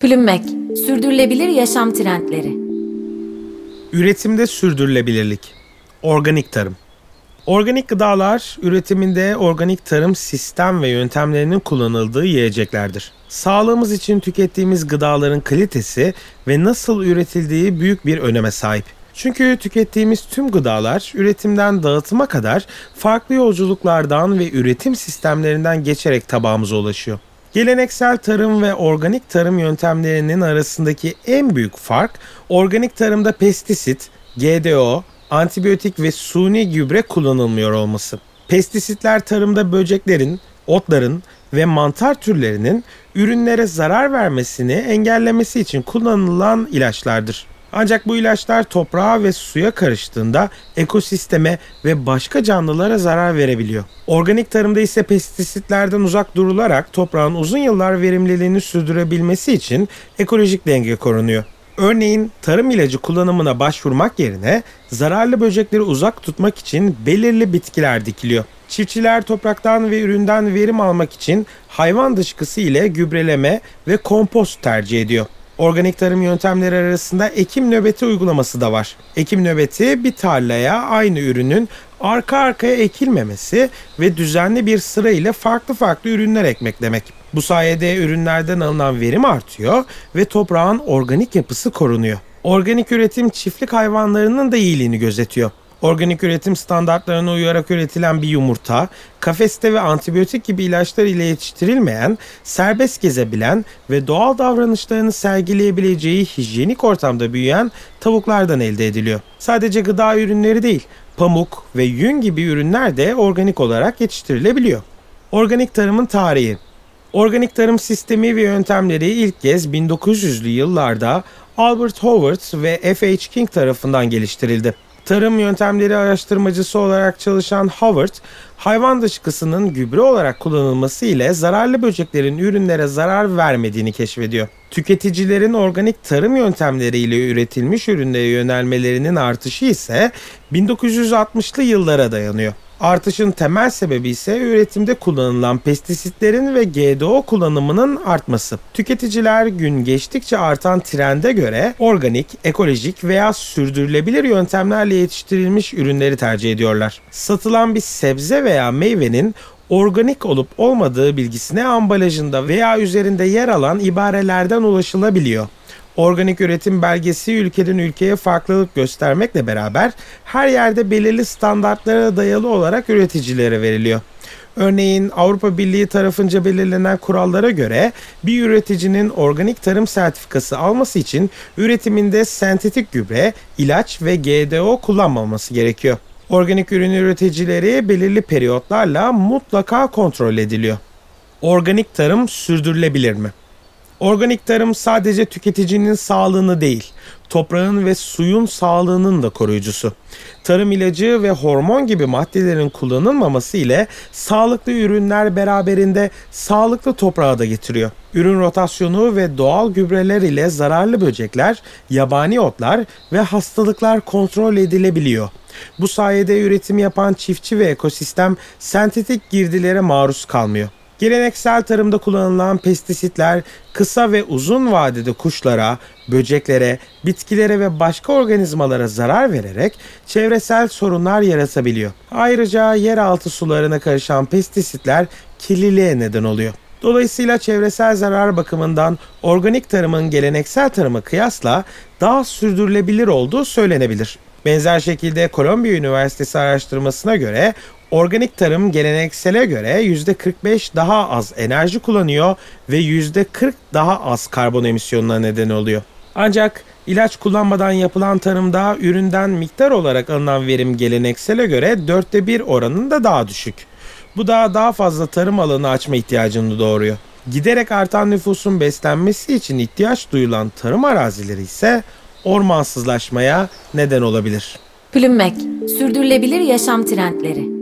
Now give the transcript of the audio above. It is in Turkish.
Plümmek, sürdürülebilir yaşam trendleri. Üretimde sürdürülebilirlik. Organik tarım. Organik gıdalar üretiminde organik tarım sistem ve yöntemlerinin kullanıldığı yiyeceklerdir. Sağlığımız için tükettiğimiz gıdaların kalitesi ve nasıl üretildiği büyük bir öneme sahip. Çünkü tükettiğimiz tüm gıdalar üretimden dağıtıma kadar farklı yolculuklardan ve üretim sistemlerinden geçerek tabağımıza ulaşıyor. Geleneksel tarım ve organik tarım yöntemlerinin arasındaki en büyük fark organik tarımda pestisit, GDO, antibiyotik ve suni gübre kullanılmıyor olması. Pestisitler tarımda böceklerin, otların ve mantar türlerinin ürünlere zarar vermesini engellemesi için kullanılan ilaçlardır. Ancak bu ilaçlar toprağa ve suya karıştığında ekosisteme ve başka canlılara zarar verebiliyor. Organik tarımda ise pestisitlerden uzak durularak toprağın uzun yıllar verimliliğini sürdürebilmesi için ekolojik denge korunuyor. Örneğin tarım ilacı kullanımına başvurmak yerine zararlı böcekleri uzak tutmak için belirli bitkiler dikiliyor. Çiftçiler topraktan ve üründen verim almak için hayvan dışkısı ile gübreleme ve kompost tercih ediyor. Organik tarım yöntemleri arasında ekim nöbeti uygulaması da var. Ekim nöbeti bir tarlaya aynı ürünün arka arkaya ekilmemesi ve düzenli bir sıra ile farklı farklı ürünler ekmek demek. Bu sayede ürünlerden alınan verim artıyor ve toprağın organik yapısı korunuyor. Organik üretim çiftlik hayvanlarının da iyiliğini gözetiyor. Organik üretim standartlarına uyarak üretilen bir yumurta, kafeste ve antibiyotik gibi ilaçlar ile yetiştirilmeyen, serbest gezebilen ve doğal davranışlarını sergileyebileceği hijyenik ortamda büyüyen tavuklardan elde ediliyor. Sadece gıda ürünleri değil, pamuk ve yün gibi ürünler de organik olarak yetiştirilebiliyor. Organik tarımın tarihi Organik tarım sistemi ve yöntemleri ilk kez 1900'lü yıllarda Albert Howard ve F.H. King tarafından geliştirildi. Tarım yöntemleri araştırmacısı olarak çalışan Howard, hayvan dışkısının gübre olarak kullanılması ile zararlı böceklerin ürünlere zarar vermediğini keşfediyor. Tüketicilerin organik tarım yöntemleriyle üretilmiş ürünlere yönelmelerinin artışı ise 1960'lı yıllara dayanıyor. Artışın temel sebebi ise üretimde kullanılan pestisitlerin ve GDO kullanımının artması. Tüketiciler gün geçtikçe artan trende göre organik, ekolojik veya sürdürülebilir yöntemlerle yetiştirilmiş ürünleri tercih ediyorlar. Satılan bir sebze veya meyvenin organik olup olmadığı bilgisine ambalajında veya üzerinde yer alan ibarelerden ulaşılabiliyor. Organik üretim belgesi ülkeden ülkeye farklılık göstermekle beraber her yerde belirli standartlara dayalı olarak üreticilere veriliyor. Örneğin Avrupa Birliği tarafınca belirlenen kurallara göre bir üreticinin organik tarım sertifikası alması için üretiminde sentetik gübre, ilaç ve GDO kullanmaması gerekiyor. Organik ürün üreticileri belirli periyotlarla mutlaka kontrol ediliyor. Organik tarım sürdürülebilir mi? Organik tarım sadece tüketicinin sağlığını değil, toprağın ve suyun sağlığının da koruyucusu. Tarım ilacı ve hormon gibi maddelerin kullanılmaması ile sağlıklı ürünler beraberinde sağlıklı toprağı da getiriyor. Ürün rotasyonu ve doğal gübreler ile zararlı böcekler, yabani otlar ve hastalıklar kontrol edilebiliyor. Bu sayede üretim yapan çiftçi ve ekosistem sentetik girdilere maruz kalmıyor. Geleneksel tarımda kullanılan pestisitler kısa ve uzun vadede kuşlara, böceklere, bitkilere ve başka organizmalara zarar vererek çevresel sorunlar yaratabiliyor. Ayrıca yeraltı sularına karışan pestisitler kirliliğe neden oluyor. Dolayısıyla çevresel zarar bakımından organik tarımın geleneksel tarıma kıyasla daha sürdürülebilir olduğu söylenebilir. Benzer şekilde Kolombiya Üniversitesi araştırmasına göre organik tarım geleneksele göre %45 daha az enerji kullanıyor ve %40 daha az karbon emisyonuna neden oluyor. Ancak ilaç kullanmadan yapılan tarımda üründen miktar olarak alınan verim geleneksele göre dörtte bir oranında daha düşük. Bu da daha fazla tarım alanı açma ihtiyacını doğuruyor. Giderek artan nüfusun beslenmesi için ihtiyaç duyulan tarım arazileri ise ormansızlaşmaya neden olabilir. Plümmek, sürdürülebilir yaşam trendleri.